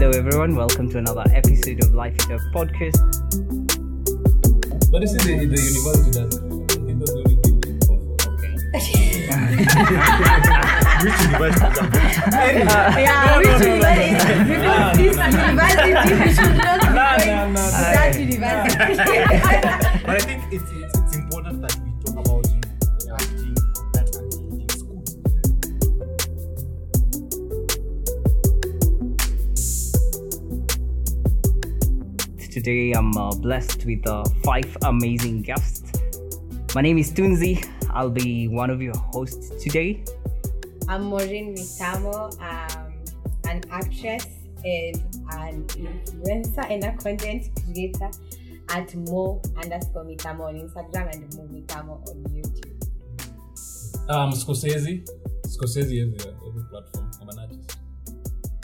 Hello, everyone. Welcome to another episode of Life It Up podcast. But this is the, the university does it. I think that's the only thing they offer. Okay. Which uh, university? Yeah, we should because this university, we should not be going nah, nah, to nah. that university. but I think it's, it's, Today, I'm uh, blessed with uh, five amazing guests. My name is Tunzi. I'll be one of your hosts today. I'm Maureen Mitamo, um, an actress and an influencer and a content creator at Mo underscore Mitamo on Instagram and Mo Mitamo on YouTube. Um, Scorsese. Scorsese everywhere, every platform. I'm an artist.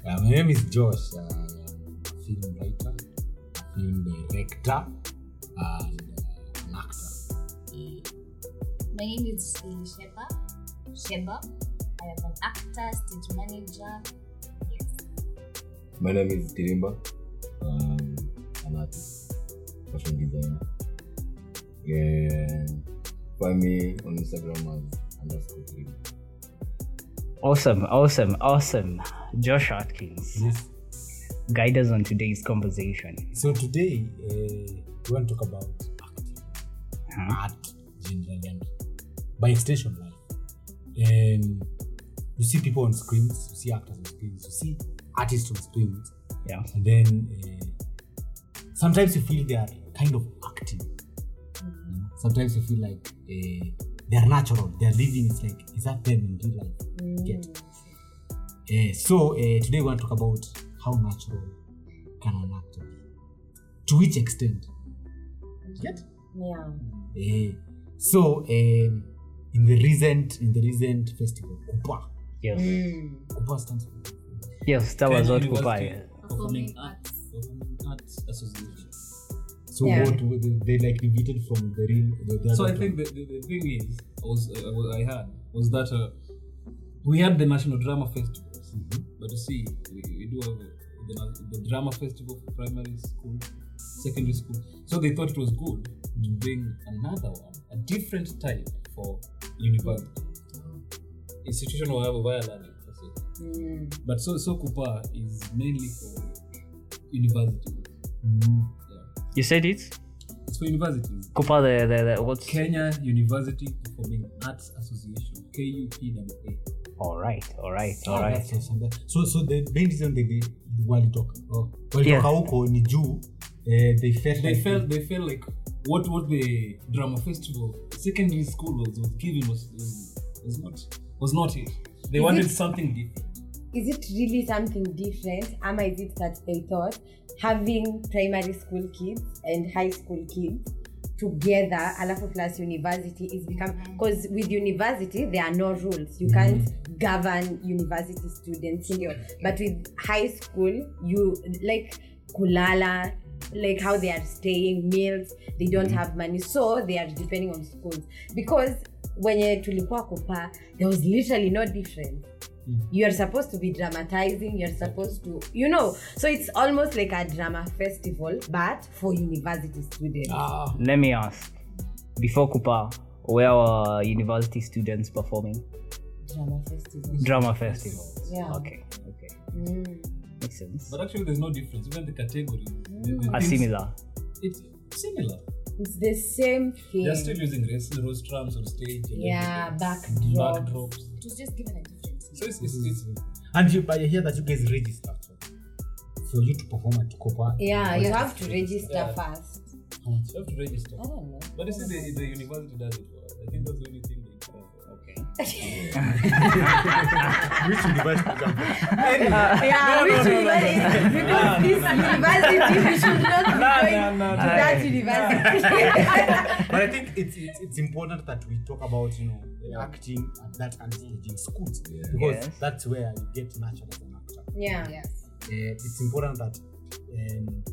Uh, my name is Josh. Uh, I'm a film writer, film director, and uh, an actor. Yeah. My name is uh, Sheba. Sheba. I am an actor, stage manager. Yes. My name is Tirimba. Um, an artist, fashion designer. And find me on Instagram as underscore Tirimba. Awesome, awesome, awesome. Josh Atkins, Yes. Guide us on today's conversation. So today uh, we want to talk about acting, Huh? art generally, and by extension life. Um, you see people on screens, you see actors on screens, you see artists on screens, Yeah. and then uh, sometimes you feel they are kind of acting. You know? Sometimes you feel like uh, they are natural, they are living. It's like is that them in real life? You Get. Uh, so uh, today we want to talk about how natural can an actor be. To which extent? Get. Yeah. Uh, so um, in the recent in the recent festival, Kupa. Yes. Mm. Kupa stands for. Yes, that was Kenya what University Kupai. Performing Arts. Performing Arts Association. So Yeah. what what they, they like deviated from the real. The, the So I think the, the, the thing is, I was, uh, what I had was that uh, we had the National Drama Festivals. Mhm. But you see, we, we do have the, the drama festival for primary school, secondary school. So they thought it was good to bring another one, a different type for university. Institution will have a via learning. That's it. Mm. But so so Kupa is mainly for universities. Mm. Yeah. You said it? It's for universities. Kupa, the, the, the what's. Kenya University Performing Arts Association, KUPWA. All right, all right, all right. that's awesome. That- So so the main reason they did walitoka Oh. walitoka huko ni juu they felt They like felt they felt like what what the drama festival secondary school was, was giving was, was was not was not it. They Is wanted it- something different. Is it really something different? Ama is it that they thought having primary school kids and high school kids together alafu plus university is become because with university there are no rules. You can't govern university students ndio but with high school you like kulala like how they are staying meals they don't have money. So they are depending on schools. Because wenye tulikuwa kupa there was literally no difference you are supposed to be dramatizing you're supposed to you know so it's almost like a drama festival but for university students ah, Let me ask. Before Kupa, where were university students performing? drama festival Drama festivals. Yeah. Okay, okay. mm. Makes sense. But actually, there's no difference. Even the categories, the- the Are similar. It's similar. it's the same thing They're still using rose, rostrums on stage. yeah everything. backdrop backdrops. It was just given a different So it's, it's, this it's and you but I hear that you guys register so, for you to perform at Copa. yeah you have to register Yeah. first you have to register. i don't know But this is the, the university does it for us. I think that's the Which university is that? yeah we should because this university we should not be Nah, going nah, nah, to nah. that university. But I think it's, it's it's important that we talk about you know acting at that early stage in schools. Because Yes. that's where you get natural as an actor. yeah. Yes. uh, it's important that um,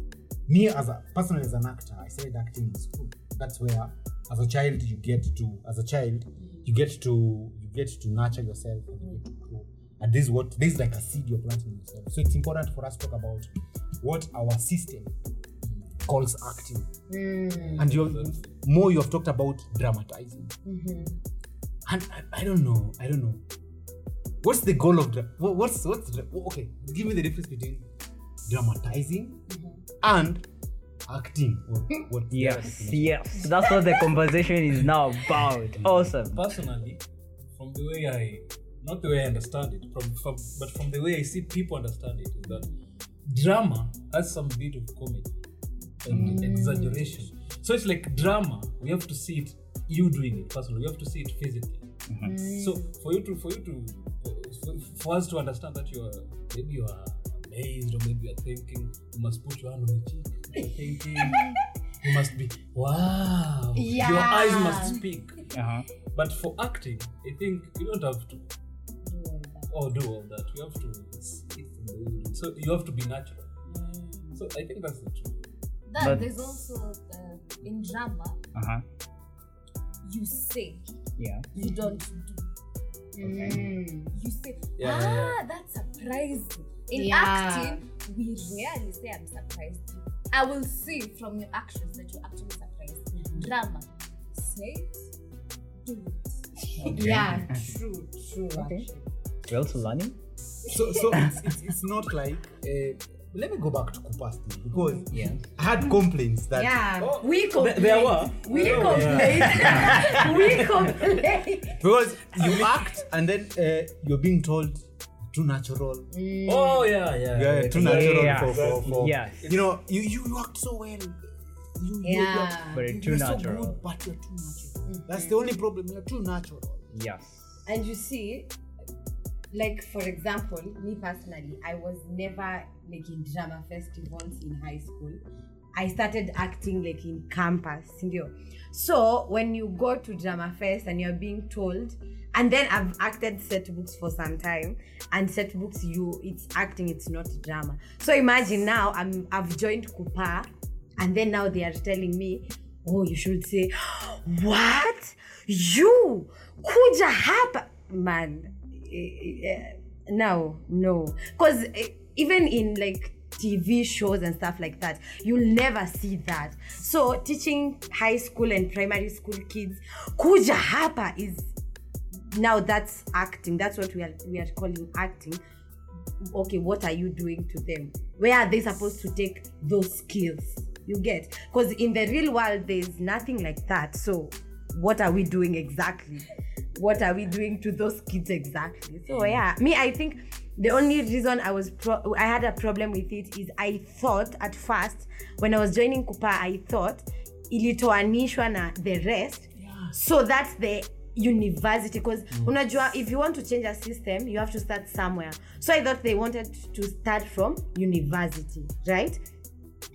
me as a personally as an actor i started acting in school. That's where as a child you get to as a child you get to you get to nurture yourself and you get to grow. And this is what this is like a seed you're planting yourself. So it's important for us to talk about what our system calls acting. Mm. And you more you have talked about dramatizing. Mm-hmm. And I, I don't know i don't know. What's the goal of dra- what's what's okay give me the difference between dramatizing mm-hmm. and acting or what hmm. Yes, yes. That's what the conversation is now about. Awesome. personally, from the way I, not the way I understand it, from, from but from the way I see people understand it, is that drama has some bit of comedy and mm. exaggeration. So it's like drama. We have to see it, you doing it personally. We have to see it physically. Mm-hmm. So for you to, for you to, for, for us to understand that you are maybe you are amazed or maybe you are thinking, you must put your hand on the cheek. You're thinking. You must be wow. Your eyes must speak. Uh-huh. But for acting, I think you don't have to or do all that. You have to see it from the way you do it. So you have to be natural. So I think that's the truth. That, But- there's also uh, in drama, Uh-huh. you say, Yeah. you don't do. Mm. You say, Yeah, ah, yeah, yeah. that's surprising. In Yeah. acting, we rarely say I'm surprised. I will see from your actions that you're actually surprised. Drama, say it, do it. Yeah, true, true. Okay. actually. We're also learning. so so it's, it's, it's not like uh, let me go back to Kupa's because Yeah. I had complaints that Yeah, Oh, we complain. there were. We There were. complain. we complain. because you act and then uh, you're being told too natural mm. Oh yeah, yeah. yeah, too exactly. natural Yeah. for, for, for Yes. you know you, you you act so well you, you, Yeah. But you're, it's too you're so natural. good, but you're too natural mm-hmm. that's the only problem you're too natural Yes. And you see, like for example, me personally, I was never like in drama festivals in high school. I started acting like in campus. So when you go to drama fest and you're being told, and then I've acted set books for some time, and set books you it's acting, it's not drama. So imagine now I'm I've joined Kupa, and then now they are telling me, oh, you should say, what? You kuja hapa man eh, eh, no no because even in like tv shows and stuff like that. You'll never see that. So teaching high school and primary school kids kuja hapa is now that's acting. That's what we are we are calling acting. Okay what are you doing to them? Where are they supposed to take those skills? You get? Because in the real world there's nothing like that. So what are we doing exactly? What are we doing to those kids exactly? So yeah me i think the only reason i was pro- i had a problem with it is i thought at first when i was joining kupa i thought ilitoanishwa na the rest. So that's the university because unajua if you want to change a system you have to start somewhere. So i thought they wanted to start from university right?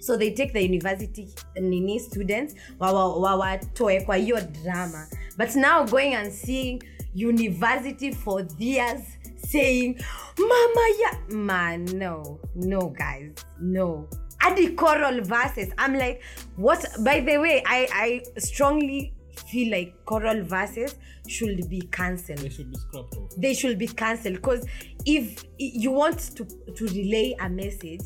So they take the university nini students wawa- wawatoe kwa hiyo drama. But now going and seeing university for years saying mama ya man no no guys no. Adi choral verses. I'm like what? By the way i i strongly feel like choral verses should be cancelled. They should be scrapped off. they should be cancelled because if you want to to relay a message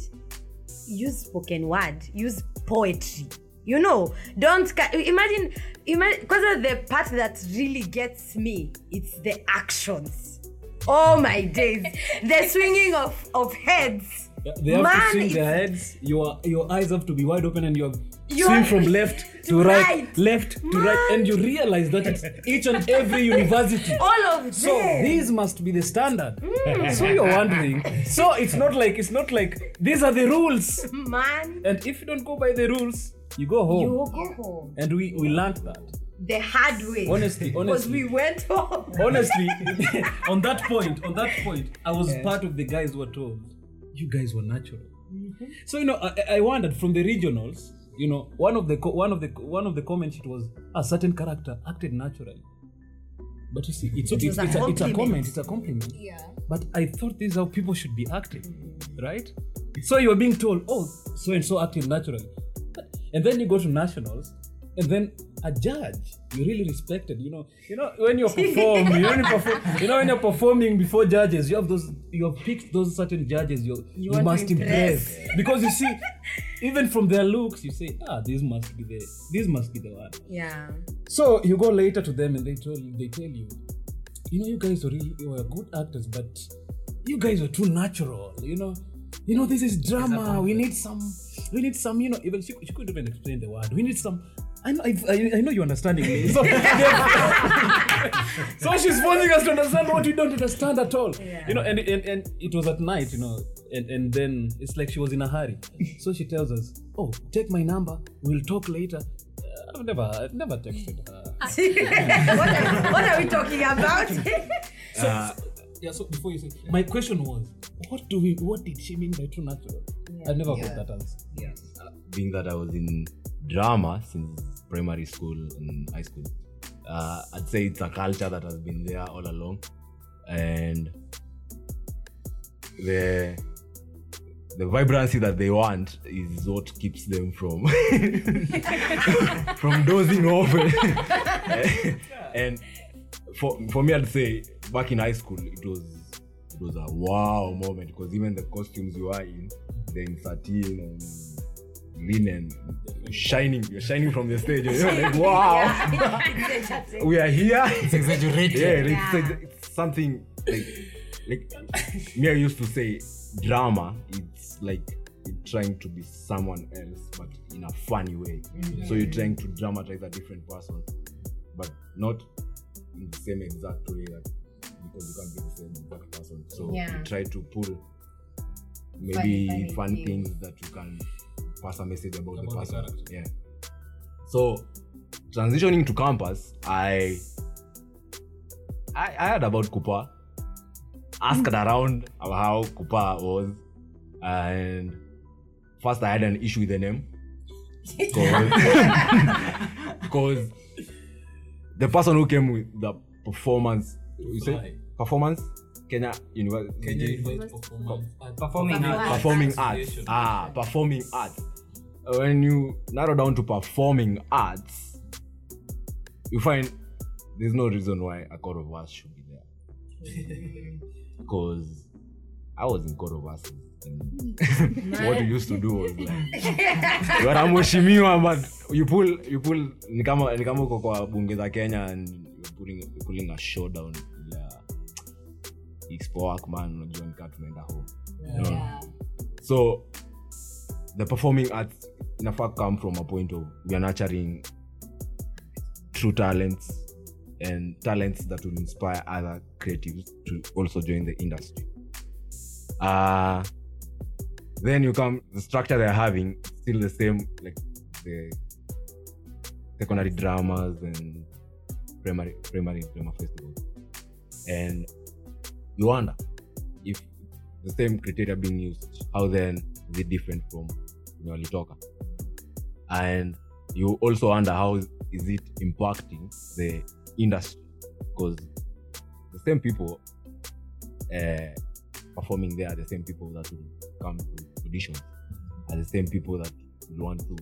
use spoken word use poetry. You know don't ca- imagine imagine because of the part that really gets me it's the actions oh my days the swinging of of heads Yeah, they have Man, to swing their heads. Your your eyes have to be wide open, and you're You swing from left to, right, right. left to right, and you realize that it's each and every university. all of them. So these must be the standard. Mm. So you're wondering. So it's not like it's not like these are the rules. man And if you don't go by the rules, you go home. you go home and we we learned that. The hard way. Honestly, because we went home. Honestly on that point on that point i was part of the guys who were told you guys were natural. Mm-hmm. So you know I, I wondered from the regionals you know one of the co- one of the one of the comments it was a certain character acted naturally. But you see it's, It it's, a it's, a, it's a comment it's a compliment. Yeah. but i thought this is how people should be acting mm-hmm. right? So you were being told oh so and so acted naturally. And then you go to nationals and then a judge you're really respected you know you know when you perform you know when you perform you know when you're performing before judges you have those you have picked those certain judges you you, want to must impress. impress because you see even from their looks you say ah this must be the this must be the one Yeah. so you go later to them and they tell you, they tell you, you know, you guys are really you were good actors, but you guys are too natural. You know, you know, this is drama. We need some, we need some. You know, even she, she couldn't even explain the word. We need some. I know, I, I, I know you're understanding me. So, so she's forcing us to understand what we don't understand at all. You know, and, and and it was at night. You know, and and then it's like she was in a hurry. So she tells us, "Oh, take my number. We'll talk later." Uh, I've never, I've never texted her. what, are, what are we talking about? So, yeah. So before you say, my question was, what do we? What did she mean by true natural? I've never heard that answer. being that I was in drama since primary school and high school, uh, I'd say it's a culture that has been there all along, and the the vibrancy that they want is what keeps them from from dozing off. and for for me, I'd say back in high school, it was it was a wow moment because even the costumes you are in, then satin and linen, shining, you're shining from the stage. You're like, wow, we are here. It's exaggerated. Yeah, it's, it's something like like me. I used to say drama. It's like you're trying to be someone else, but in a funny way. Mm-hmm. So you're trying to dramatize a different person, but not in the same exact way that because you can't be the same exact person. So Yeah. you try to pull maybe funny fun things. things that you can pass a message about, About the the person. character. yeah. So transitioning to campus, I I, I heard about Kupa, asked around about how Kupa was, and first I had an issue with the name because the person who came with the performance, you say Why? performance, Kenya University, Kenya University Performance Art- Performing arts. performing arts. Association. Ah, performing arts. When you narrow down to performing arts, you find there's no reason why a core of us should be there. Because I was in core of us. What you used to do was like you are but you pull you pull ni kama ni kama uko kwa bunge za Kenya and you're pulling you're pulling a showdown yeah. Expo man unajua nikaa tunaenda home. You know? so the performing arts inafaa come from a point of we are nurturing true talents and talents that will inspire other creatives to also join the industry uh, then you come the structure they're having still the same like the secondary dramas and primary primary drama festivals and you wonder if the same criteria being used, how then is it different from when walitoka? And you also wonder how is it impacting the industry? Because the same people uh, performing there are the same people that will come to auditions, are the same people that will want to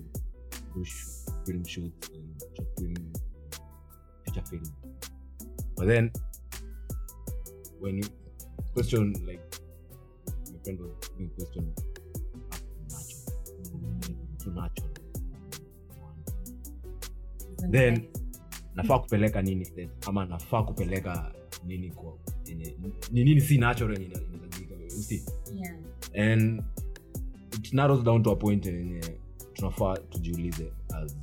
do sh- film shoots and short film, feature film. But then when you question like my friend was being questioned too natural then nafaa kupeleka nini then, ama nafaa kupeleka nini kwa yenye ni nini si natural inahitajika Yeah. and it narrows down to a point yenye tunafaa tujiulize as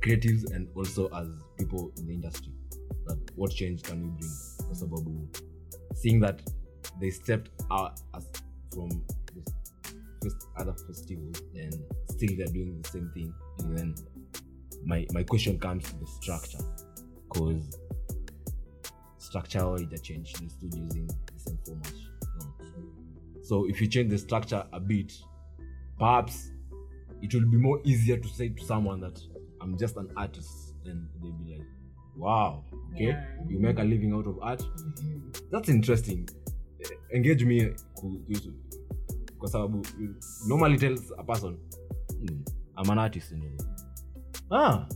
creatives and also as people in the industry that what change can we bring? Kwa sababu seeing that they stepped out as from this first other festivals and still they're doing the same thing and then my, my question comes to the structure because structure already changed they're still using the same format no. so if you change the structure a bit perhaps it will be more easier to say to someone that i'm just an artist and they'll be like wow okay Yeah. you make a living out of art that's interesting engage me ku- kuhusu kwa sababu normally tells a person hmm, i'm an artist you know. Ah.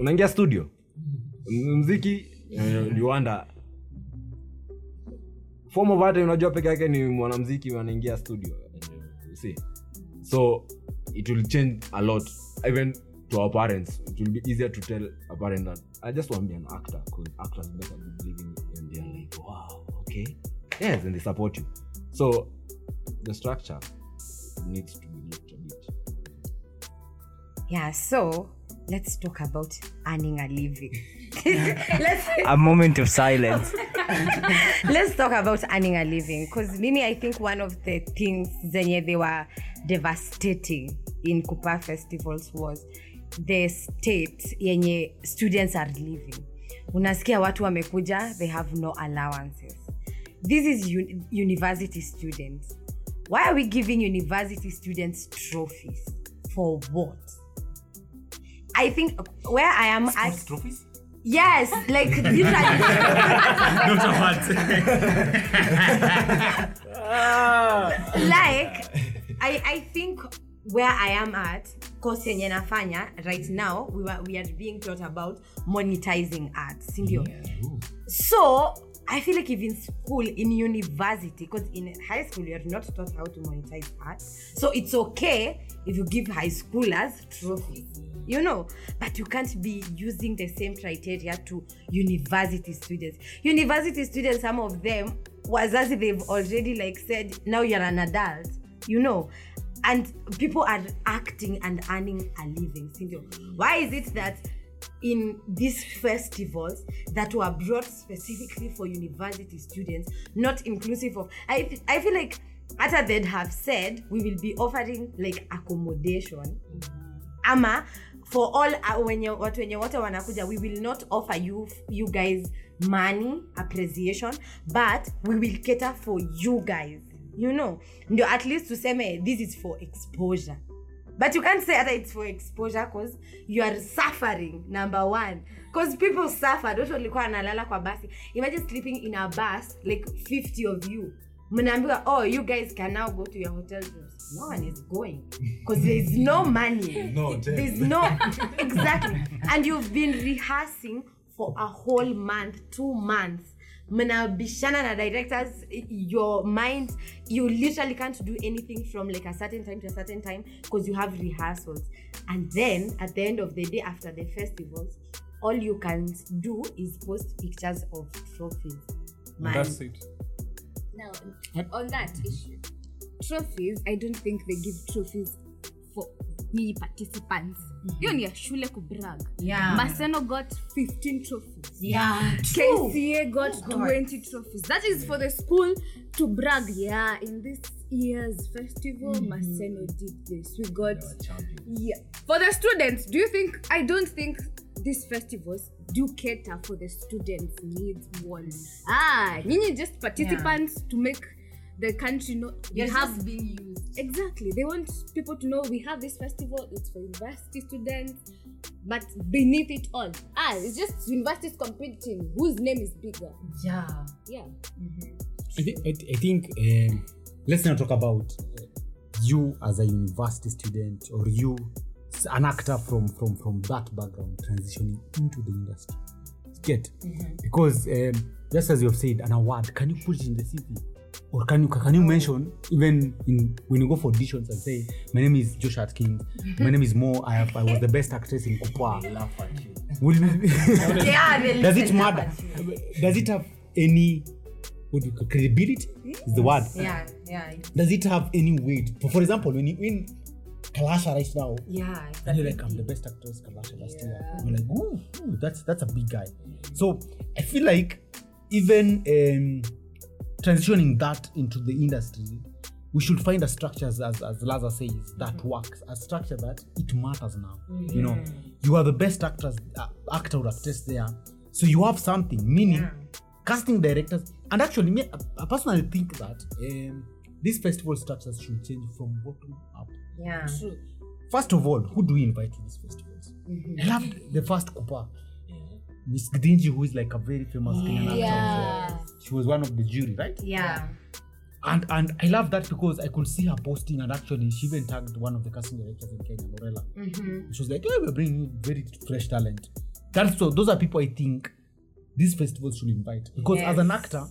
Unaingia studio? Mziki? Liwanda you form unajua peke yake ni mwanamziki wanaingia studio. See? So it will change a lot even to our parents. It will be easier to tell a parent that i just want to be an actor because actors better be living and they're like wow okay. Yes and they support you. So the structure needs to Yeah, so let's talk about earning a living. let's A moment of silence. let's talk about earning a living because mimi i think one of the things zenye they were devastating in kupa festivals was the state yenye students are living unasikia watu wamekuja they have no allowances. This is un- university students. Why are we giving university students trophies? For what i think where i am at trophies? Yes like literally not awards like I, I think where I am at course yenye nafanya right now we, were, we are being taught about monetizing art sindio so I feel like if in school in university because in high school you are not taught how to monetize art. So it's okay if you give high schoolers trophies you know? But you can't be using the same criteria to university students. University students some of them was wazazi they've already like said now you're an adult you know? And people are acting and earning a living. Why is it that in these festivals that were brought specifically for university students not inclusive of i, I feel like after they'd have said we will be offering like accommodation. Ama for all uh, wenye watu wenye wote wanakuja we will not offer you, you guys money appreciation but we will cater for you guys. You know? Ndio at least to tuseme this is for exposure but you can't say either it's for exposure because you are suffering number one. Because people suffered watu walikuwa analala kwa basi. Imagine sleeping in a bus like 50 of you. Mnaambiwa oh you guys can now go to your hotel rooms. No one is going. Because there is no money. No there's no exactly. And you've been rehearsing for a whole month two months mnabishana na directors your mind you literally can't do anything from like a certain time to a certain time because you have rehearsals and then at the end of the day after the festivals all you can do is post pictures of trophies Man. that's it Now, on that issue, trophies, I don't think they give trophies for me participants. Hiyo ni ya shule kubrag. Yeah. maseno got 15 trophies. Yeah. Kca got 20 trophies. That is for the school to brag. Yeah in this year's festival maseno did this. We got yeah for the students do you think i don't think these festivals do cater for the students needs one ah nyinyi just participants to make the country know we You're have just being used. Exactly. They want people to know we have this festival it's for university students but beneath it all. Ah it's just universities competing whose name is bigger. Yeah. Yeah. I, thi- I, thi- I think um, let's now talk about uh, you as a university student or you s- an actor from from from that background transitioning into the industry. Get? Because um, just as you have said an award. Can you put it in the cv or can you can you mention even in when you go for auditions and say my name is Josh Atkins. My name is Mo I, have, I was the best actress in Kupwa will you, yeah they does it matter up at you. does it have any what do you call credibility is the word? Yeah yeah does it have any weight? For, for example when you win kalasha right now yeah and you're like i'm the best actress kalasha last year. You're like ooh, ooh, that's that's a big guy. So i feel like even um transitioning that into the industry we should find a structure as, as, as laza says that works a structure that it matters now you know. You are the best actress uh, actor or actress there so you have something meaning casting directors and actually me I, personally think that um, these festival structures should change from bottom up. Yeah. First of all who do we invite to these festivals? I loved the first kupa miss Githinji who is like a very famous kenyan actor she was one of the jury right yeah and and I love that because I could see her posting and actually she even tagged one of the casting directors in Kenya, Morella. Mm-hmm. She was like, yeah, we're bringing very fresh talent." That's so. Those are people I think these festivals should invite because as an actor,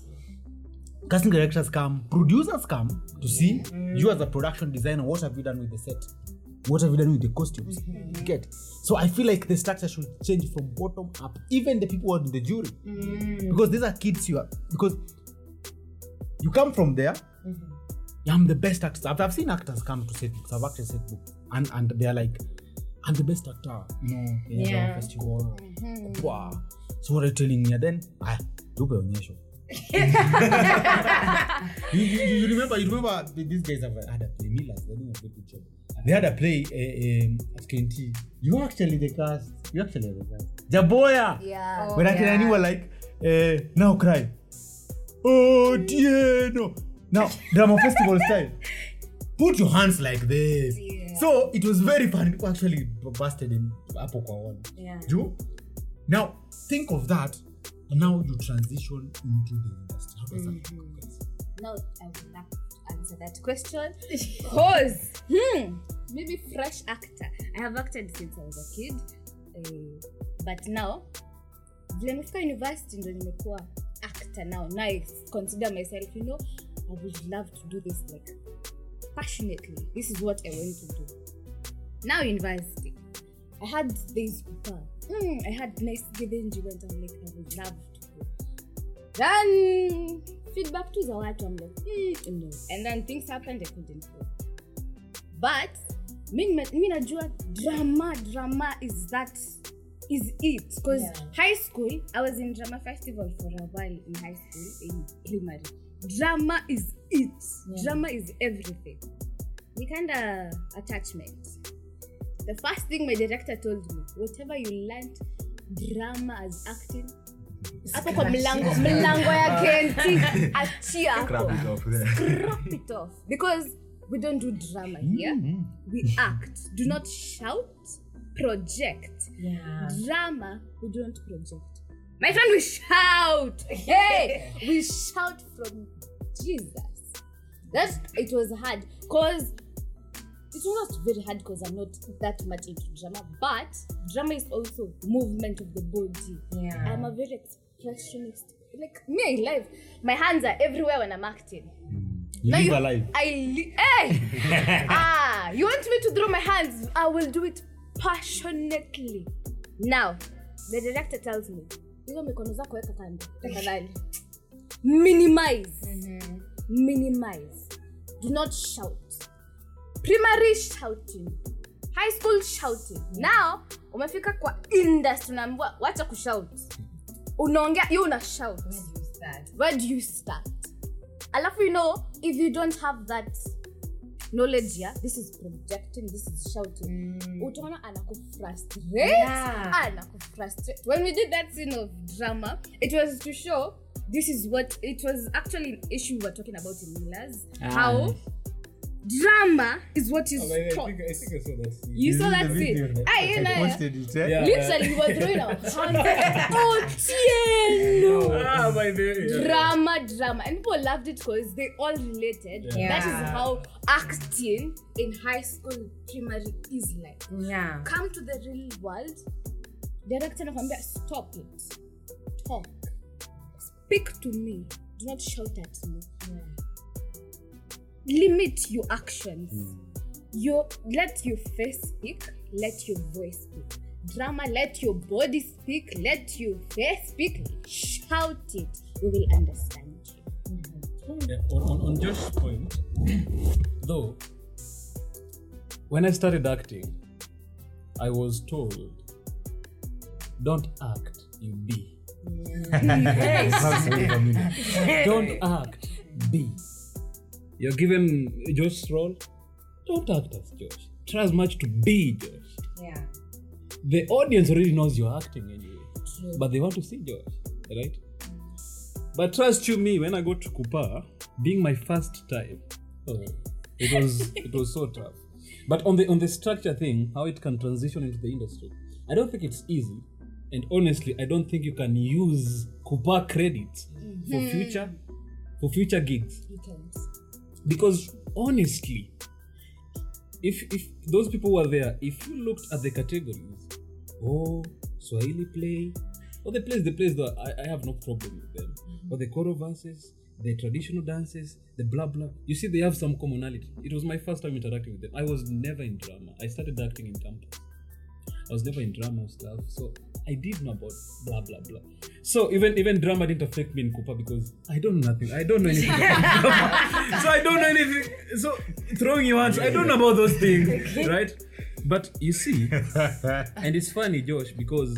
casting directors come, producers come to see mm-hmm. you as a production designer. What have you done with the set? What have you done with the costumes? You get so I feel like the structure should change from bottom up. Even the people who are in the jury, because these are kids you are because you come from there. I'm the best actor. I've, I've seen actors come to set books. I've acted set books, and and they're like, I'm the best actor. You know, Yeah. festival. Wow. So what are you telling me? And then ah, tupe onyesho. You, you, you remember? You remember these guys have had a play. Milas they didn't have a good job. They had a play uh, um, at KNT. You actually the cast. You actually the cast. Jaboya. Yeah. when I and you were like, uh, now cry. Oh dear, no. Now, drama festival style. Put your hands like this. So it was very fun. People actually busted in hapo kwa one. Yeah. Juu, now think of that and now you transition into the industry. How does that work, guys? Now I would like to answer that question. Cause hmm, maybe fresh actor. I have acted since I was a kid, uh, but now vile university ndo nimekuwa actor now. Now I consider myself, you know, I would love to do this like passionately. This is what I want to do. Now university, I had this Kupa. Mm, I had nice given event. I'm like, I would love to go. Then feedback to the watu, I'm like, mm, no. And then things happened, I couldn't go. But nime- mi najua drama, drama is that is it. Because Yeah. high school, I was in drama festival for a while in high school, in primary. Drama is it. Yeah. Drama is everything. Ni kinda attachment. The first thing my director told me, whatever you learned drama as acting, hapo kwa mlango mlango ya kenti achia. It off because we don't do drama here. We act. Do not shout project. Yeah. drama we don't project. My friend we shout. Hey we shout from jesus. That it was hard. Because it was not very hard because i'm not that much into drama but drama is also movement of the body Yeah. i'm a very expressionist like me i live my hands are everywhere when i'm acting You now live you, alive. I li- hey! ah, you want me to throw my hands? I will do it passionately. Now, the director tells me, hizo mikono zako weka kando tafadhali. Minimize. Minimize. Do not shout. Primary shouting. High school shouting. Now, umefika kwa industry unaambiwa wacha kushout. Unaongea, you una shout. Where do you start? where do you start alafu you know if you don't have that knowledge yeah this is projecting this is shouting utaona anakufrustrate Yeah. anakufrustrate when we did that scene of drama it was to show this is what it was actually an issue we were talking about in Millers how drama is what is I taught. think, I think I saw that. scene. you saw that scene? ah you know Yeah, literally we were throwing our hands oh Tieno Ah, by the way. yeah. drama drama. And people loved it because they all related. Yeah. that is how acting in high school primary is like. Yeah. come to the real world director nakwambia stop it. Talk. Speak to me. Do not shout at me limit your actions. Hmm. You let your face speak let your voice speak. Drama let your body speak let your face speak. Shout it. We will understand you. Hmm. Yeah, on, on, on Josh's point, though, when I started acting, I was told, don't act, you be. Sounds very familiar. Don't act, be. You're given Josh's role, don't act as Josh. Try as much to be Josh. Yeah. The audience already knows you're acting anyway, but they want to see Josh, right? But trust you me, when I go to Kupa, being my first time, oh, it was it was so tough. But on the on the structure thing, how it can transition into the industry, I don't think it's easy. And honestly, I don't think you can use Kupa credits for hmm. future for future gigs. you can because honestly if if those people were there if you looked at the categories oh swahili play or the plays the plays though I, I have no problem with them. Mm-hmm. But the choral verses the traditional dances the blah blah you see they have some commonality. It was my first time interacting with them. I was never in drama. I started acting in campus I was never in drama stuff, so I did know about blah blah blah. So even even drama didn't affect me in Kupa because I don't know nothing. I don't know anything about drama. So I don't know anything. So throwing you hands, I don't know about those things, right? But you see, and it's funny, Josh, because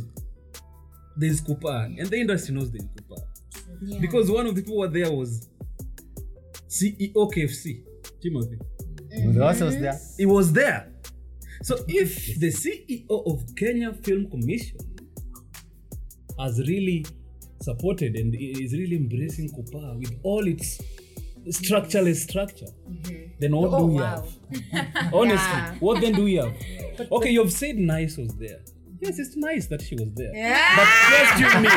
there's Kupa, and the industry knows there's Kupa. Because one of the people who were there was CEO KFC, Timothy. The was was there. He was there. So if the CEO of Kenya Film Commission has really supported and is really embracing Kupa with all its structureless structure, mm-hmm. then what do we oh, have? Honestly, what then do we have? Okay, you've said nice was there. Yes, it's nice that she was there. Yeah. But trust you me.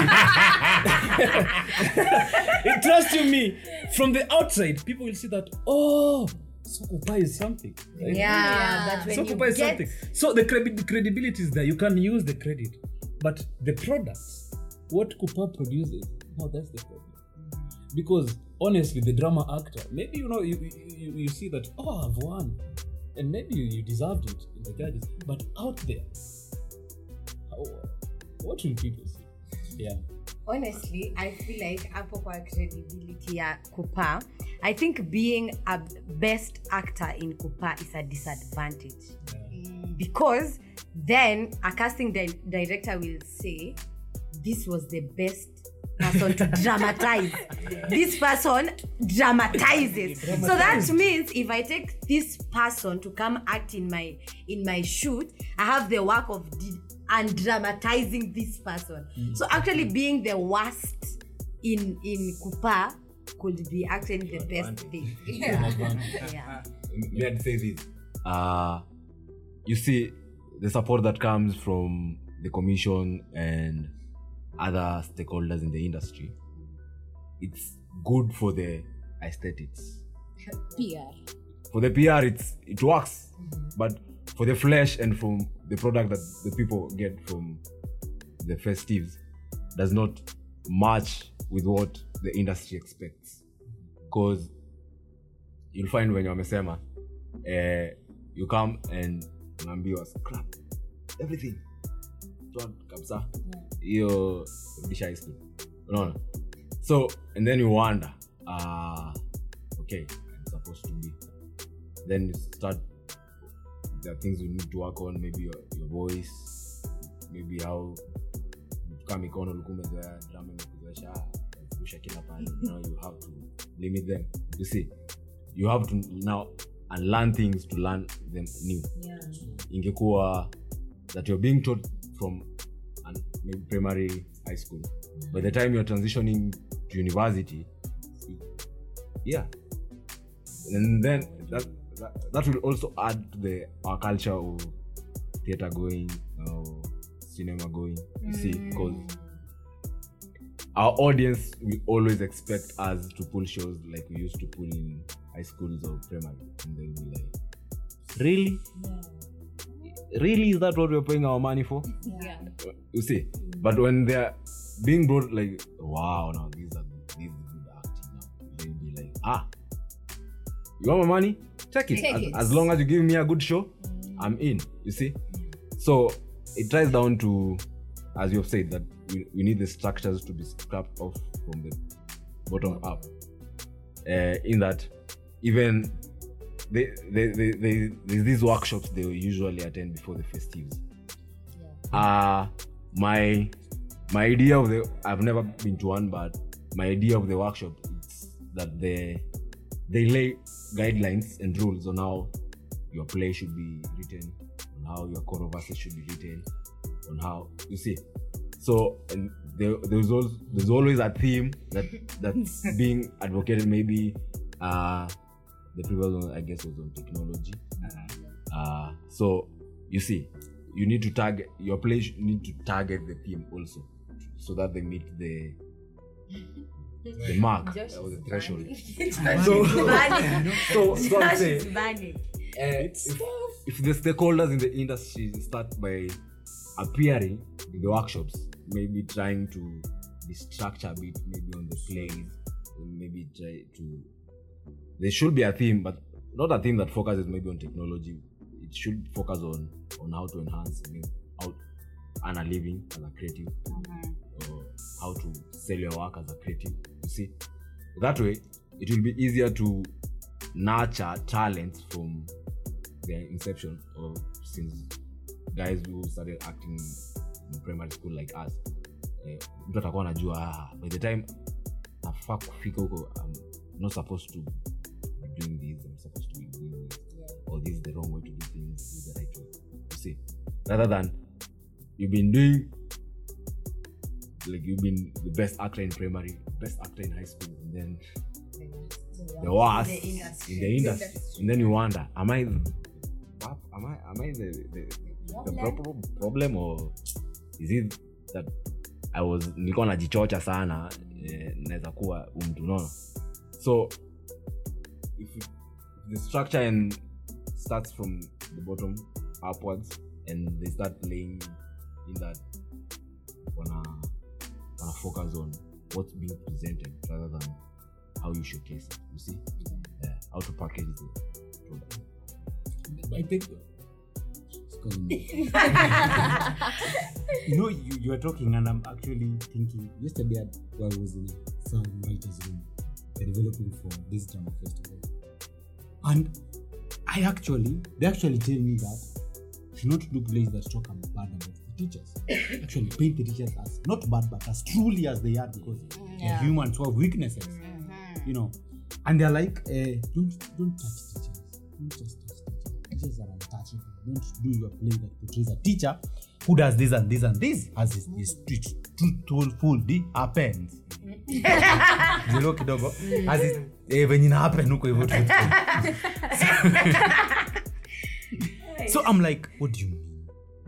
trust you me. From the outside, people will see that, oh, so Kupa is something. right? Yeah, but when so you is get something. So the, credi- the credibility is there. You can use the credit, but the products, what Kupa produces, no, that's the problem. Because honestly, the drama actor, maybe you know, you, you, you see that, oh, I've won, and maybe you, you deserved it in the judges, but out there, how, what will people see? Yeah. Honestly i feel like hapo kwa credibility ya kupa i think being a best actor in kupa is a disadvantage. Because then a casting di- director will say this was the best person to dramatize. This person dramatizes. So that means if i take this person to come act in my in my shoot i have the work of di- and dramatizing this person so actually being the worst in in kupa could be actually the best thing yeah. May I say this? Uh, you see, the support that comes from the commission and other stakeholders in the industry, it's good for the aesthetics. PR. For the PR, it's it works, but for the flesh and from the product that the people get from the festives, does not match with what the industry expects. Because you'll find when wamesema eh, you come and unaambiwa scrap everything. Kabisa. Hiyo rudisha high school. Unaona? So and then you wonder uh, okay i'm supposed to be. Then you start there are things you need to work on maybe your, your voice maybe how kaa mikono ulikuwa umezoea drama imekuzoesha kurusha kila now you have to limit them. You see you have to now unlearn things to learn them new. Ingekuwa that you're being taught from an, maybe primary high school. By the time you're transitioning to university yeah. And then that, that, that will also add to the our culture of theater going or cinema going you see because our audience will always expect us to pull shows like we used to pull in high schools or primary and they'll be like really? Really? Is that what we're paying our money for? Yeah. you see but when they're being brought like wow now these are these are good acting now they'll be like ah you want my money take it, Take as, it. as long as you give me a good show i'm in you see? So it ties down to as you have said that we, we need the structures to be scrapped off from the bottom up. Uh, in that even they, they, they, they, these workshops they usually attend before the festives uh my my idea of the i've never been to one but my idea of the workshop is that they they lay guidelines and rules on how your play should be written on how your choral verses should be written on how you see. So and there, there's always there's always a theme that that's being advocated. Maybe uh the previous one i guess was on technology. Uh so you see you need to target your play need to target the theme also so that they meet the the mark or the threshold. So, so so I'm saying uh, if, if the stakeholders in the industry start by appearing in the workshops, maybe trying to destructure a bit, maybe on the plays, maybe try to. There should be a theme, but not a theme that focuses maybe on technology. It should focus on on how to enhance, you know, how to earn a living as a creative, or how to sell your work as a creative. You see, that way it will be easier to nurture talents from their inception or since guys who started acting in primary school like us. Eh, mtu atakuwa anajua ah, by the time nafaa kufika huko I'm not supposed to be doing this I'm supposed to be doing this. Or this is the wrong way to do things this is the right way. You see rather than you've been doing like you've been the best actor in primary best actor in high school and then the worst. The industry. in the industry. And then you wonder am i am i am i the the, the proper problem or is it that i was nilikuwa najichocha sana eh, naweza kuwa huyu mtu unaona so if, it, the structure and starts from the bottom upwards and they start playing in that wana wana focus on what's being presented rather than how you showcase it you see yeah, how to package the product I think. you know, you, you are talking, and I'm actually thinking. Yesterday, I I was in some writers' room, developing for this drama festival, and I actually, they actually tell me that should not do plays that talk about bad about the teachers. actually, paint the teachers as not bad, but as truly as they are, because they're humans who have weaknesses. You know, and they're like, uh, don't don't touch teachers. Don't just touch teachers. Teachers are untouchable. Don't do your play that portrays a teacher who does this and this and this as his, his truth- truthfully happens. Zero kidogo as is eh, venye ina happen huko hivyo truthful. so i'm like what do you mean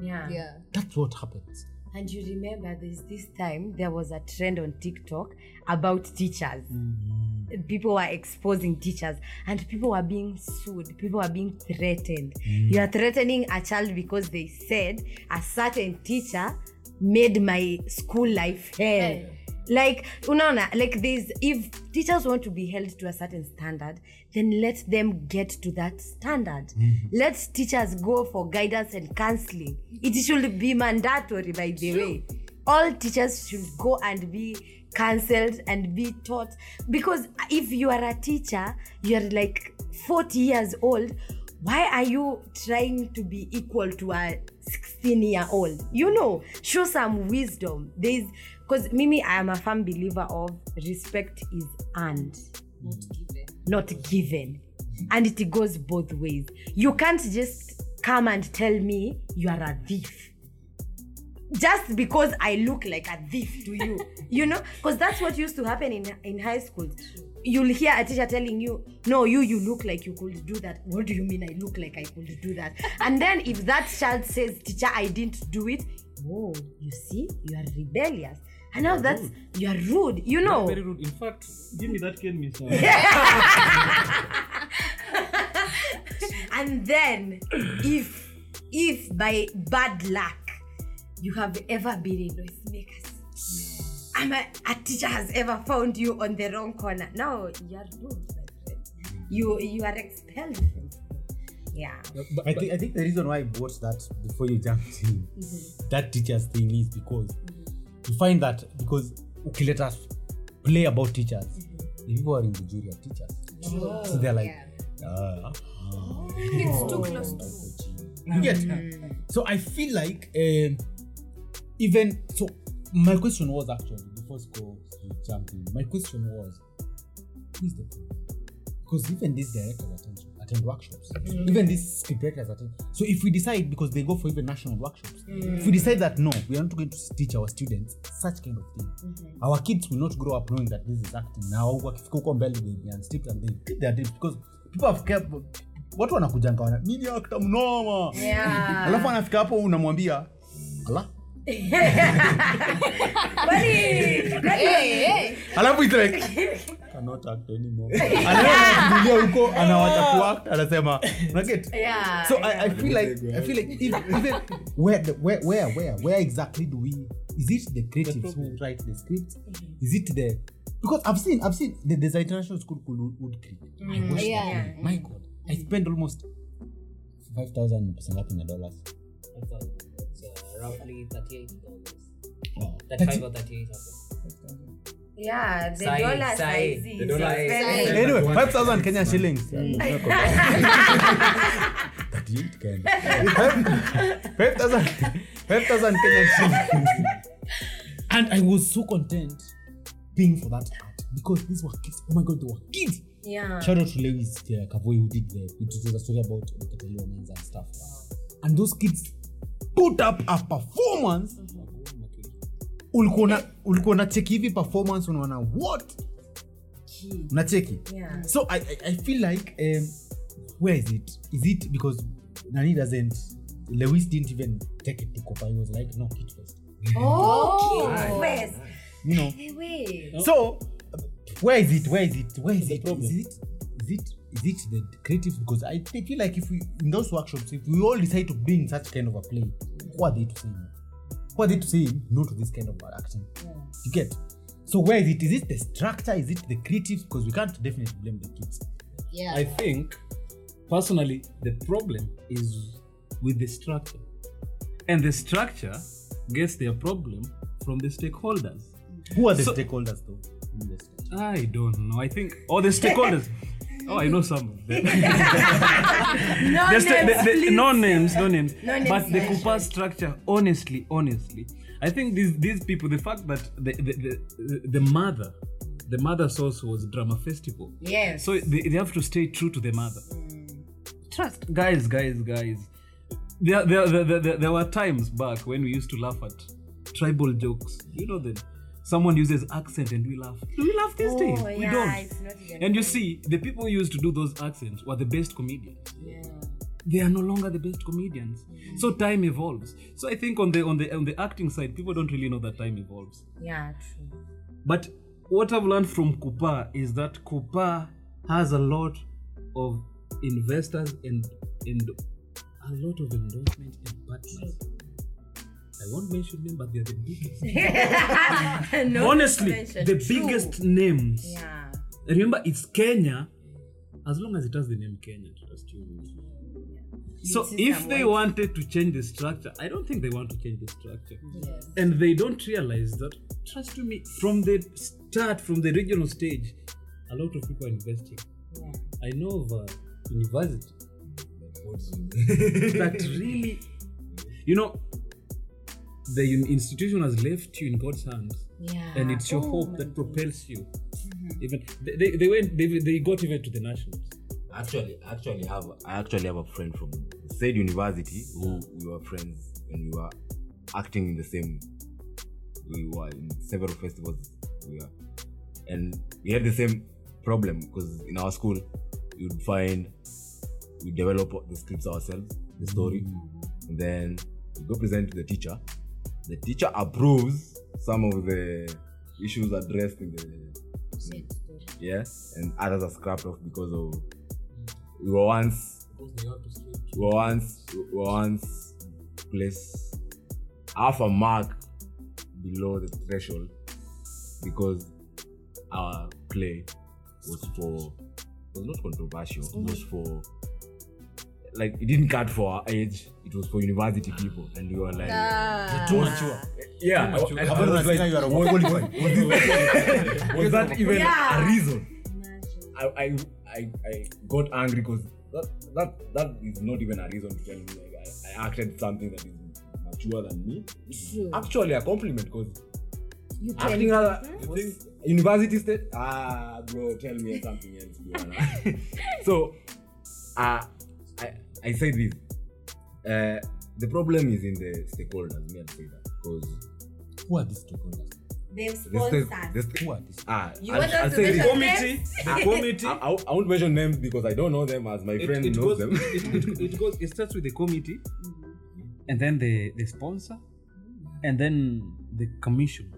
Yeah. Yeah. that's what happens And you remember there's this time there was a trend on TikTok about teachers. Mm-hmm. People were exposing teachers and people were being sued. People were being threatened. Mm. You are threatening a child because they said a certain teacher made my school life hell. Like, unaona, like this if teachers want to be held to a certain standard, then let them get to that standard. Mm. Let teachers go for guidance and counseling. It should be mandatory, by the way. All teachers should go and be counseled and be taught. Because if you are a teacher, you're like 40 years old, why are you trying to be equal to a 16 year old you know show some wisdom there's because mimi i am a firm believer of respect is earned not given not given. and it goes both ways you can't just come and tell me you are a thief just because I look like a thief to you, you know, because that's what used to happen in in high school. You'll hear a teacher telling you, "No, you you look like you could do that." What do you mean? I look like I could do that? And then if that child says, "Teacher, I didn't do it," oh, you see, you are rebellious, and now that's you are rude. You know, Very rude. In fact, give me that cane, Miss. and then if if by bad luck you have ever been in noisemakers and a, a teacher has ever found you on the wrong corner no you are rude my friend you you are expelled from school. yeah I, think, I think the reason why I bought that before you jumped in mm-hmm. that teachers thing is because you find that because okay let us play about teachers. The people are in the jury are teachers so they're like ah, ah. It's too close to you get so i feel like um, even so my question was actually before school jumped in my question was who is the problem because even these directors attend, attend workshops. Even these script attend. So if we decide because they go for even national workshops if we decide that no we are not going to teach our students such kind of thing. Our kids will not grow up knowing that this is acting. Now wakifika huko mbele they be unstepped and they quit their dreams. Because people have kept watu wanakujanga wana mimi actor mnoma. Yeah. Alafu anafika hapo unamwambia ala alafu it's like cannot act anymore. Anakulia huko anawacha kuact anasema unaget Yeah, so I, I feel like I feel like if, even where, the, where where where where exactly do we is it the creatives who write the scripts is it the because I've seen I've seen the, there's an international school called Wood- Creek. I watched Yeah. that. My god I spent almost five thousand percent dollars It's, uh, it's, uh, roughly thirty-eight dollars. Thirty-five or thirty-eight. I think. Yeah, the Sai- dollar sai. size is The dollar is- expensive. anyway five thousand Kenya shillings Thirty-eight Kenya. Five thousand five thousand Kenyan shillings and I was so content paying for that art because these were kids oh my god they were kids Yeah. Shout out to Lewis uh, Kavoy who did the it was a story about the men's and stuff. And those kids put up a performance. Ulikuwa na- ulikuwa cheki hivi performance unaona what? Unacheki? Yeah. So I, I, I feel like um, where is it? Is it because Nani doesn't Lewis didn't even take it to Copa. He was like, no, kit first Oh, Nice. You know. So where is it? Where is it? Where is The it? problem. Is it? Is it? Is it the creative? Because I I feel like if we in those workshops, if we all decide to be in such kind of a play, who are they to say no? Who are they to say no to this kind of acting? You get. So where is it? Is it the structure? Is it the creatives? Because we can't definitely blame the kids. Yeah. I think personally the problem is with the structure. And the structure gets their problem from the stakeholders. Who are the So- stakeholders though? in this? I don't know. I think all the stakeholders. oh, I know some of them. No names, the- the- please. no names, no names. No names but the. Kupa structure, honestly, honestly, I think these these people, the fact that the the, the, the mother, the mother source was drama festival. Yes. So they, they have to stay true to the mother. Mm. Trust, guys, guys, guys. There, there, there, there, there, there were times back when we used to laugh at tribal jokes. You know them. Someone uses accent and we laugh. Do we laugh these Oh, days? We don't. it's not even And you see, the people who used to do those accents were the best comedians Yeah. they are no longer the best comedians. Mm-hmm. So time evolves. So I think on the on the on the acting side, people don't really know that time evolves. Yeah, true. But what I've learned from Kupa is that Kupa has a lot of investors and and a lot of endorsement and partners. I won't mention them, but they're the biggest. No Honestly, mention. the True. biggest names. Yeah. Remember, it's Kenya. As long as it has the name Kenya, trust you. So You see if they white- wanted to change the structure, I don't think they want to change the structure. Yes. And they don't realize that, trust me, from the start, from the regional stage, a lot of people are investing. Yeah. I know of a university that really, you know, the institution has left you in God's hands, Yeah. and it's your Oh hope that propels you. Mm-hmm. Even they, they, they went, they, they got even to the nationals. Actually, I actually have I actually have a friend from said university who we were friends and we were acting in the same. We were in several festivals. We were, and we had the same problem because in our school you'd find we develop the scripts ourselves, the story, mm-hmm. and then we go present to the teacher. The teacher approves some of the issues addressed in the yeah, and others are scrapped off because of we were once we were once we were once placed half a mark below the threshold because our play was for was not controversial it was for like it didn't cut for our age it was for university people and we were like Ah. Too mature. yeah I How was like you are qualified. was that even Yeah. a reason Imagine. I, I, I, I got angry because that, that that is not even a reason to tell me like I, I acted something that is mature than me. It's actually a compliment because You acting can. other the thing, university state ah bro tell me something else so uh, I I say this uh, the problem is in the stakeholders me I'll say that because Who are these stakeholders? They've the, sponsored. sta- the sta- Who are these? ah You I'll- want I'll to say this. mention committee, the committee. I, I, I won't mention names because I don't know them as my it, friend it knows goes, them. It, it, it goes. It starts with the committee, and then the the sponsor, and then the commission,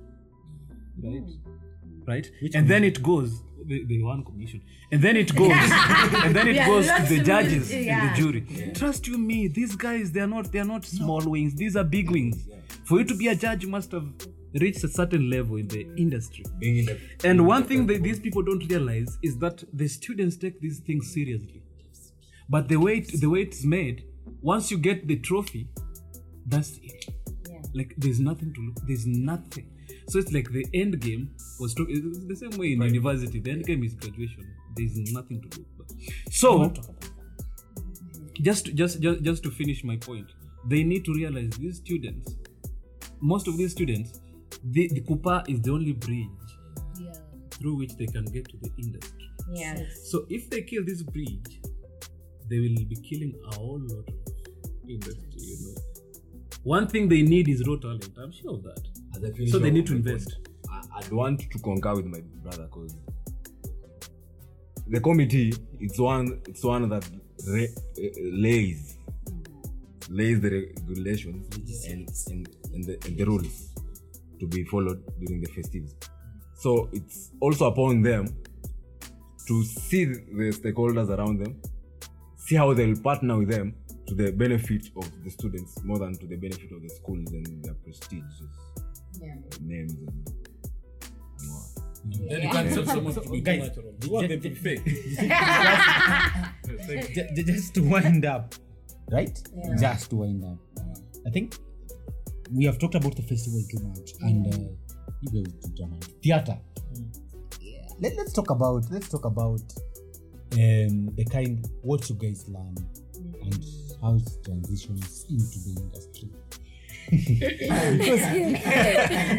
right? Right, and then it goes the, the one commission, and then it goes, and then it Yeah, goes to the judges it, and the jury. Trust you me, these guys they are not they are not small wings. These are big wings. For you to be a judge, you must have reached a certain level in the industry. Being in the And one thing that these people don't realize is that the students take these things seriously. But the way it, the way it's made, once you get the trophy, that's it. Like there's nothing to look. There's nothing. So it's like the end game was to, the same way in university. The end game is graduation. There's nothing to do. Back. So just just just just to finish my point, they need to realize these students, most of these students, the, the Kupa is the only bridge yeah. through which they can get to the industry. Yeah. So if they kill this bridge, they will be killing a whole lot of industry, you know. One thing they need is raw talent. I'm sure of that. As I finish So they need to invest. I, I'd want to concur with my brother because the committee it's one it's one that re, uh, lays lays the regulations and and, and, the, and the rules to be followed during the festivities. So it's also upon them to see the stakeholders around them, see how they'll partner with them to the benefit of the students more than to the benefit of the schools and their prestigious names and, and what. Then you can't tell someone to be too guys, natural. You want them to be fake. Ju- ju- just to wind up, right? Just to wind up. I think we have talked about the festival too much, and uh, you guys do drama. theater. Let, let's talk about let's talk about um, the kind what you guys learn and how it transitions into the industry.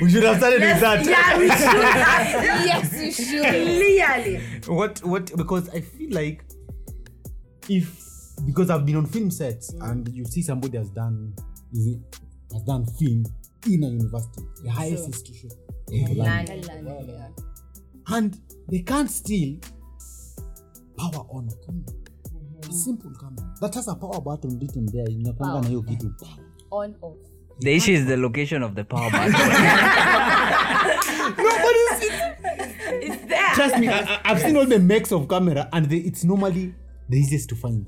we should have started with that. Yeah, we should. yes, you should. Clearly. what what because I feel like if because I've been on film sets and you see somebody has done is it has done film in a university, the highest institution in the land, and they can't steal power on a camera. A simple camera that has a power button written there. Inakwanga na hiyo kitu. On off. The issue is the location of the power button. It's there. Trust me, I, I- I've seen all the makes of camera and they, it's normally the easiest to find.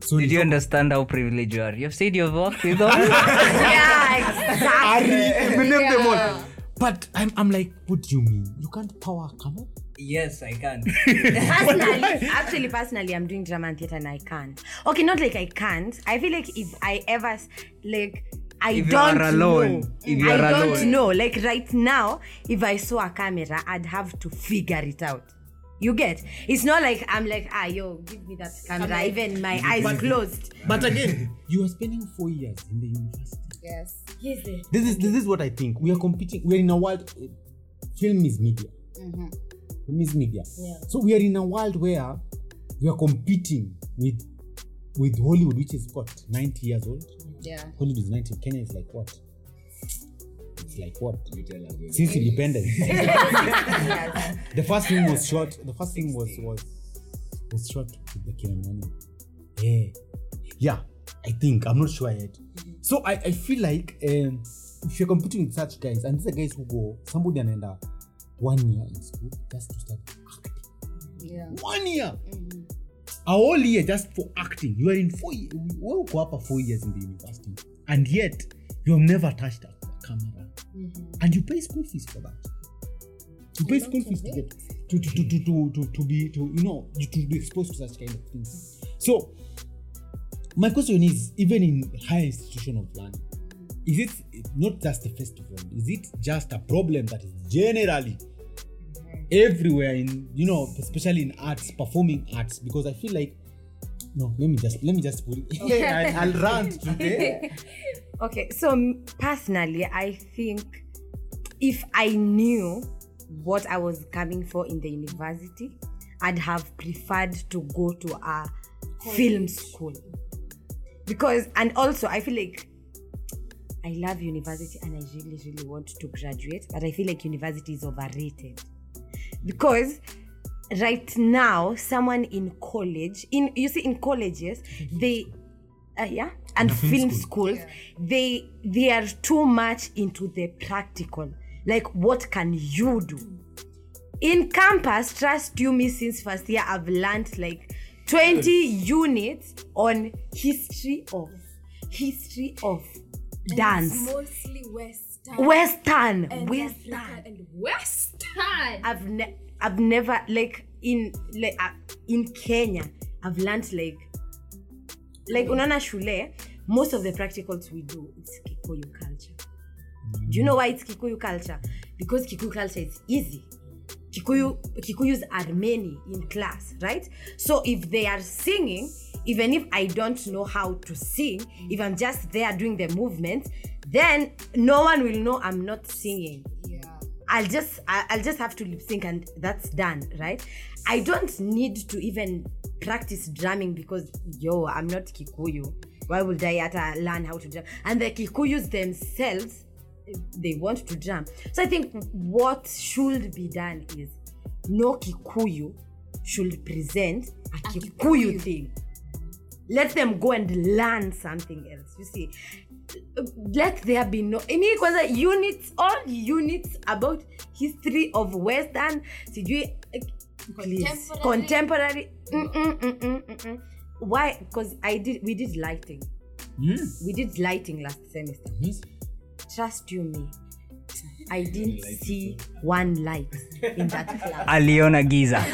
So Did you understand how privileged you are? You've said you've worked with them. yeah, exactly. we name them all. But I'm, I'm like, what do you mean? You can't power a camera? Yes, I can. personally, actually, personally, I'm doing drama and theater and I can't. Okay, not like I can't. I feel like if I ever like. I If don't are alone, know. if you I are don't alone. know. Like right now, if I saw a camera, I'd have to figure it out. You get? It's not like I'm like, ah, yo, give me that camera. Even my eyes closed. But again, you are spending four years in the university. Yes. Yes. eh. This is this is what I think. We are competing. We are in a world. uh, Film is media. Film is media. So we are in a world where we are competing with with Hollywood, which is what ninety years old. Yeah. Hollywood is ninety. Kenya is like what? It's like what? You tell us Since independence. the first thing was shot. The first thing was was was shot with the Kiramani. Yeah, yeah. I think I'm not sure yet. So I, I feel like um, if you're competing with such guys, and these are guys who go somebody anaenda one year in school just to start acting. Yeah. One year. A whole year just for acting. You are in four years. go up for four years in the university, and yet you have never touched a camera, and you pay school fees for that. You pay school fees to get to to, to, to, to, to, to be to you know to be exposed to such kind of things. So my question is, even in higher institution of learning, is it not just a festival? Is it just a problem that is generally everywhere in you know, especially in arts, performing arts? Because I feel like no, let me just let me just put it. I, I'll rant today. Okay, so personally, I think if I knew what I was coming for in the university, I'd have preferred to go to a film school. Because, and also, I feel like I love university and I really, really want to graduate, but I feel like university is overrated. Because right now, someone in college, in you see, in colleges, mhm. they, uh, yeah, and mhm. film schools they they are too much into the practical. Like what can you do? Mm. In campus trust you me since first year i've learned like 20 units on history of history of dance Mostly Western. western and western African and Western. I've ne- I've never like in like uh, in Kenya I've learned like like unaona shule most of the practicals we do it's Kikuyu culture. Do you know why it's Kikuyu culture? Because Kikuyu culture is easy. Kikuyu Kikuyus are many in class, right? So if they are singing, even if I don't know how to sing, if I'm just there doing the movement, then no one will know I'm not singing. Yeah. I'll just I'll just have to lip sync and that's done, right? I don't need to even practice drumming because yo, I'm not Kikuyu. Why would I have learn how to drum? And the Kikuyus themselves, they want to drum. So I think what should be done is no Kikuyu should present a Kikuyu thing. Let them go and learn something else. You see, let there be no ini kwanza units all units about history of western sijui please Contemporary. contemporary. Mm -mm, mm -mm, mm -mm. why? Because i did we did lighting. We did lighting last semester. Trust you me i didn't see one light in that class. Aliona giza.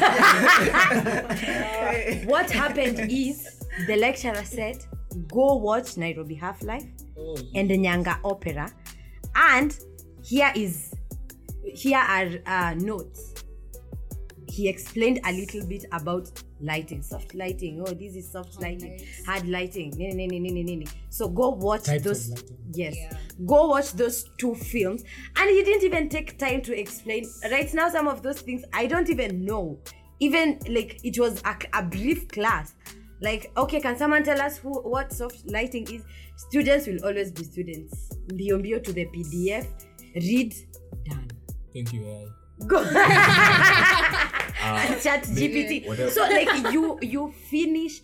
What happened is the lecturer said go watch nairobi half life and the nyanga opera. And here is here are uh, notes. He explained a little bit about lighting soft lighting. Oh this is soft lighting hard lighting. Nini, nini, nini, nini. so go watch Types those lighting. yes. Go watch those two films. And he didn't even take time to explain. Right now some of those things i don't even know. Even like it was a, a brief class like okay can someone tell us who what soft lighting is? Students will always be students. Mbio mbio to the pdf read done. Thank you, AI. go. Chat gpt so like you you finish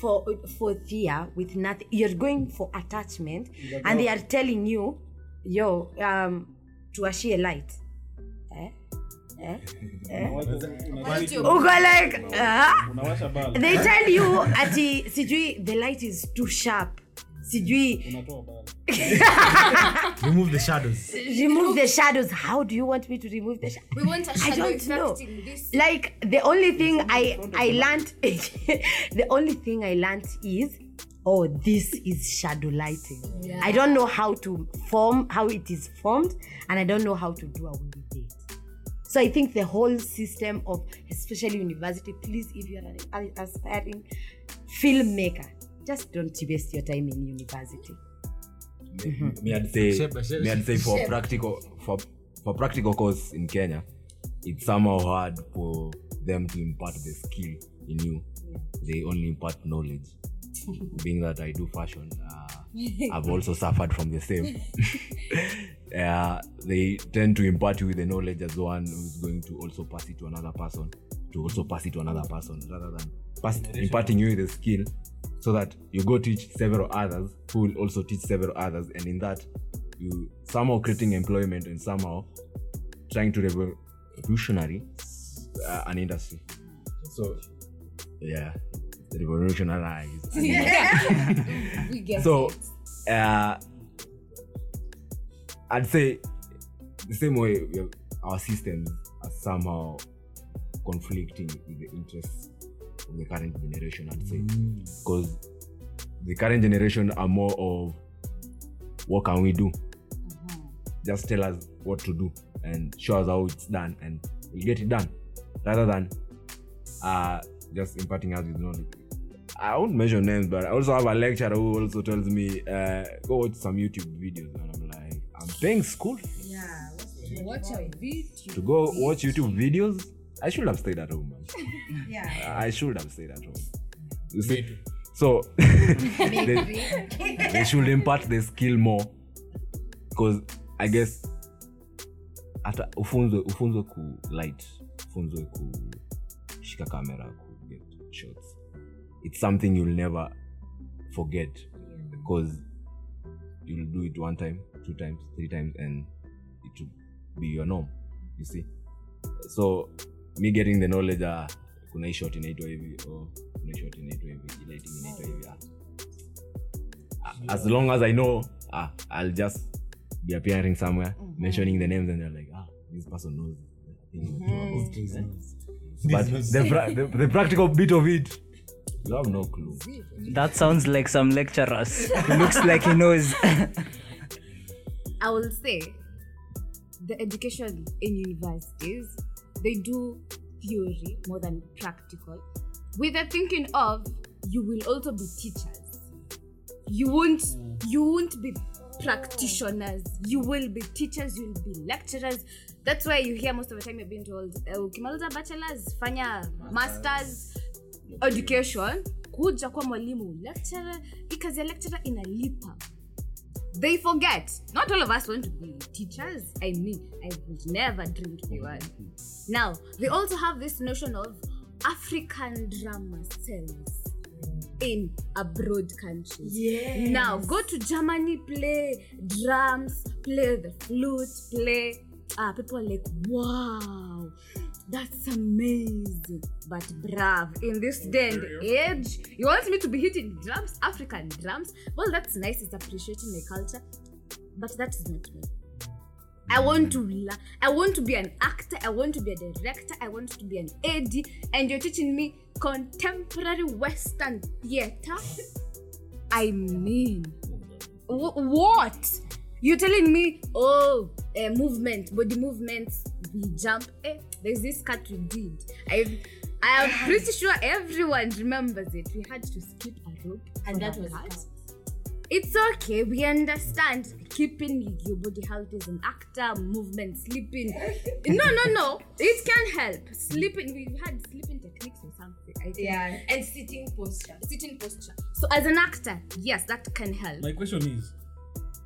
for for Thea with nothing. You're going for attachment and they are telling you yo um to a tuashie light? Eh? Eh? uko like uh, they tell you ati sijui the light is too sharp. Sijui remove the shadows. Remove the shadows. How do you want me to remove the shadows We want a I shadow don't know. this. like the only thing i i learned the only thing i learned is oh this is shadow lighting. I don't know how to form how it is formed and i don't know how to do away with it so i think the whole system of especially university please if you're an an aspiring filmmaker just don't waste your time in university me I'd say Sheba, sheba. me I'd say for practical for for practical course in Kenya, it's somehow hard for them to impart the skill in you. They only impart knowledge. Being that I do fashion, uh, I've also suffered from the same. uh, they tend to impart you with the knowledge as one who's going to also pass it to another person, to also pass it to another person, rather than pass, imparting you with the skill so that you go teach several others who will also teach several others. And in that you somehow creating employment and somehow trying to revolutionary uh, an industry. So yeah. Revolutionize an industry. we get so uh, i'd say the same way our systems are somehow conflicting with the interests of the current generation i'd say. Because the current generation are more of what can we do? Just tell us what to do and show us how it's done and we'll get it done. Rather than uh just imparting us with knowledge. I won't mention names but i also have a lecturer who also tells me uh go watch some youtube videos and i'm like paying school? Yeah, watch a video. to go watch youtube videos? I should have stayed at home man. yeah. I should have stayed at home. You see? so they, they should impart the skill more. Because i guess hata ufunzwe ufunzwe ku light ufunzwe kushika kamera ku get shots. It's something you'll never forget. Because you'll do it one time two times three times and it will be your norm you see so me getting the knowledge uh, kuna hii shot inaitwa hivi oh, kuna hii shot inaitwa hivi ile thing inaitwa hivi ah. As long as i know ah, i'll just be appearing somewhere mentioning the names and they're like ah this person knows I think we talk about this, eh? but the, pra- the, the practical bit of it you have no clue That sounds like some lecturers. Looks like he knows. I will say the education in universities, they do theory more than practical. With the thinking of you will also be teachers. You won't you won't be practitioners. You will be teachers, you will be lecturers. That's why you hear most of the time you're being told, uh, ukimaliza bachelors, fanya masters, education, kuja kwa mwalimu, lecturer, hii kazi ya lecturer inalipa they forget. Not all of us want to be teachers. I mean, I would never dream to be one. Now, they also have this notion of African drama cells in abroad countries. Yes. Now, go to Germany, play drums, play the flute, play. Ah, people are like, wow, that's amazing. But brav, in this day and age, you want me to be hitting drums, African drums? Well, that's nice. It's appreciating my culture, but that is not me. I want to la- I want to be an actor, I want to be a director, I want to be an AD, and you're teaching me contemporary Western theater. I mean, wh- what? You're telling me, oh, uh, movement, body movements, we jump. Eh, there's this cut we did. I, I am pretty sure everyone remembers it. We had to skip a rope, And that that was part. cut. It's okay. We understand keeping your body healthy as an actor, movement, sleeping. No, no, no. It can help. Sleeping. We had sleeping techniques or something. I think. Yeah, and sitting posture. Sitting posture. So as an actor, yes, that can help. My question is,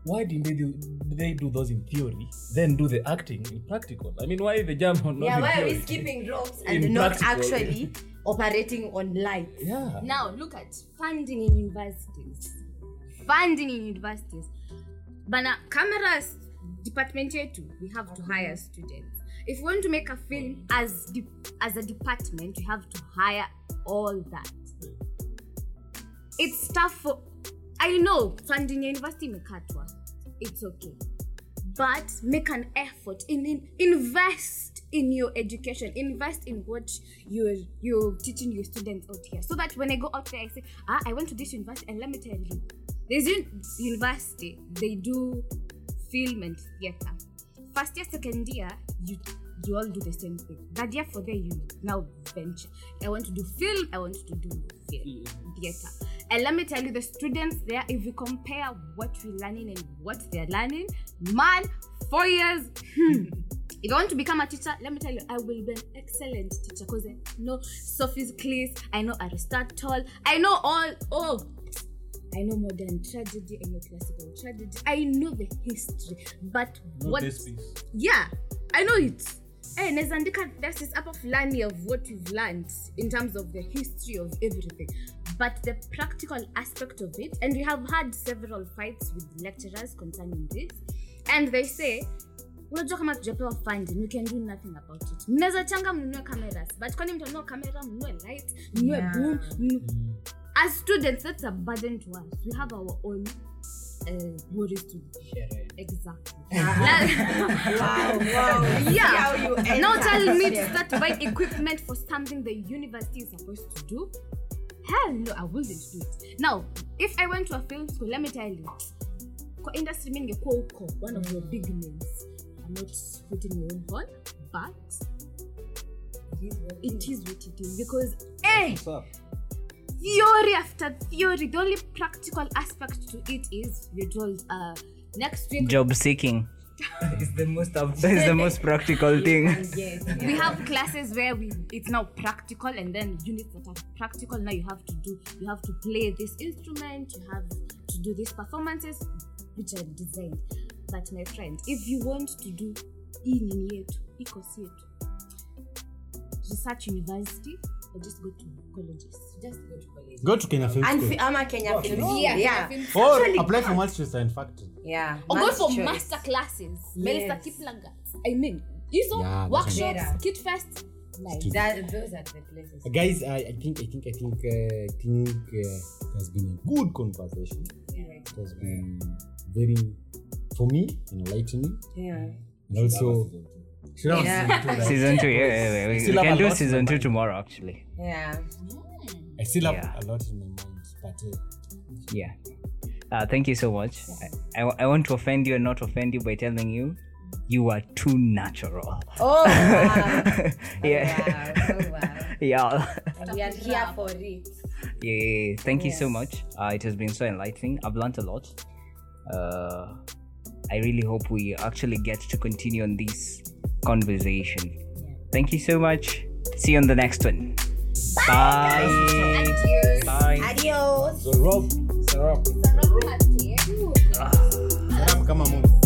why didn't they do they do those in theory, then do the acting in practical? I mean, why the jump on not Yeah, in why are we skipping ropes and In not practical. actually operating on lights? Yeah. Now look at funding in universities. Funding in universities. But now, cameras department yetu, we have to hire students. If we want to make a film as de- as a department, we have to hire all that. It's tough for I know funding ya university imekatwa. It's okay. But make an effort in, in invest in your education. Invest in what you're you're teaching your students out here. So that when I go out there, I say, ah, I went to this university, and let me tell you, un- university, they do film and theater. First year, second year, you you all do the same thing. That year for there, you now venture. I want to do film, I want to do theater. And let me tell you, the students there, if we compare what we're learning and what they're learning, man, four years, hmm. If I want to become a teacher, let me tell you, I will be an excellent teacher because I know Sophocles, I know Aristotle, I know all, oh, I know modern tragedy, I know classical tragedy, I know the history, but Not what? yeah i know it Eh, naweza andika thesis hapo fulani of what we've learned in terms of the history of everything. But the practical aspect of it and we have had several fights with lecturers concerning this. And they say unajua kama tujapewa funding we can do nothing about it. Mnaweza changa mnunue cameras but kwani mtanunua camera mnunue light mnunue Yeah. boom mnu... as students that's a burden to us we have our own uh, worries to exactly Wow, wow. Yeah. Now enter. tell me to start buying equipment for something the university is supposed to do. Hell no, I wouldn't do it. Now, if I went to a film school, let me tell you, kwa industry mi ningekuwa huko, one of your big names. I'm not putting my own horn, but it is what it is because, hey, theory after theory, the only practical aspect to it is you're told, uh, next week Job seeking is the most is the most practical thing. Yes. we have classes where we it's now practical and then units that are practical now you have to do you have to play this instrument you have to do these performances which are designed but my friend if you want to do hii nini yetu iko yetu research university or just go to colleges? Just go to college. Go to Kenya Film And School. fi- ama Kenya Film School. Yeah, Yeah. film- Or Actually- apply for multi and factory. Yeah. or go for choice. master classes. Melissa Yes. Kiplagat. I mean, these are Yeah, workshops, better. kit fest. Like That, those are the places. Uh, guys, I, I think I think I think uh, I think uh, it has been a good conversation. It has been very for me enlightening Yeah. and also. Should Yeah. say too, right? Season two, yeah, yeah, yeah. We, we can do season two tomorrow, actually. Yeah. I still have Yeah. a lot in my mind, but uh, Yeah. Uh, thank you so much. I, I, I want to offend you and not offend you by telling you you are too natural. Oh, wow. yeah. Oh, wow. Oh, wow. yeah. We are here for it. Yeah, thank you so much. Uh, it has been so enlightening. I've learned a lot. Uh, I really hope we actually get to continue on this conversation. Thank you so much. See you on the next one. Bye. Adios. Bye. Adios. so Rob, so Rob, Sarah Party. Rob, come on, move.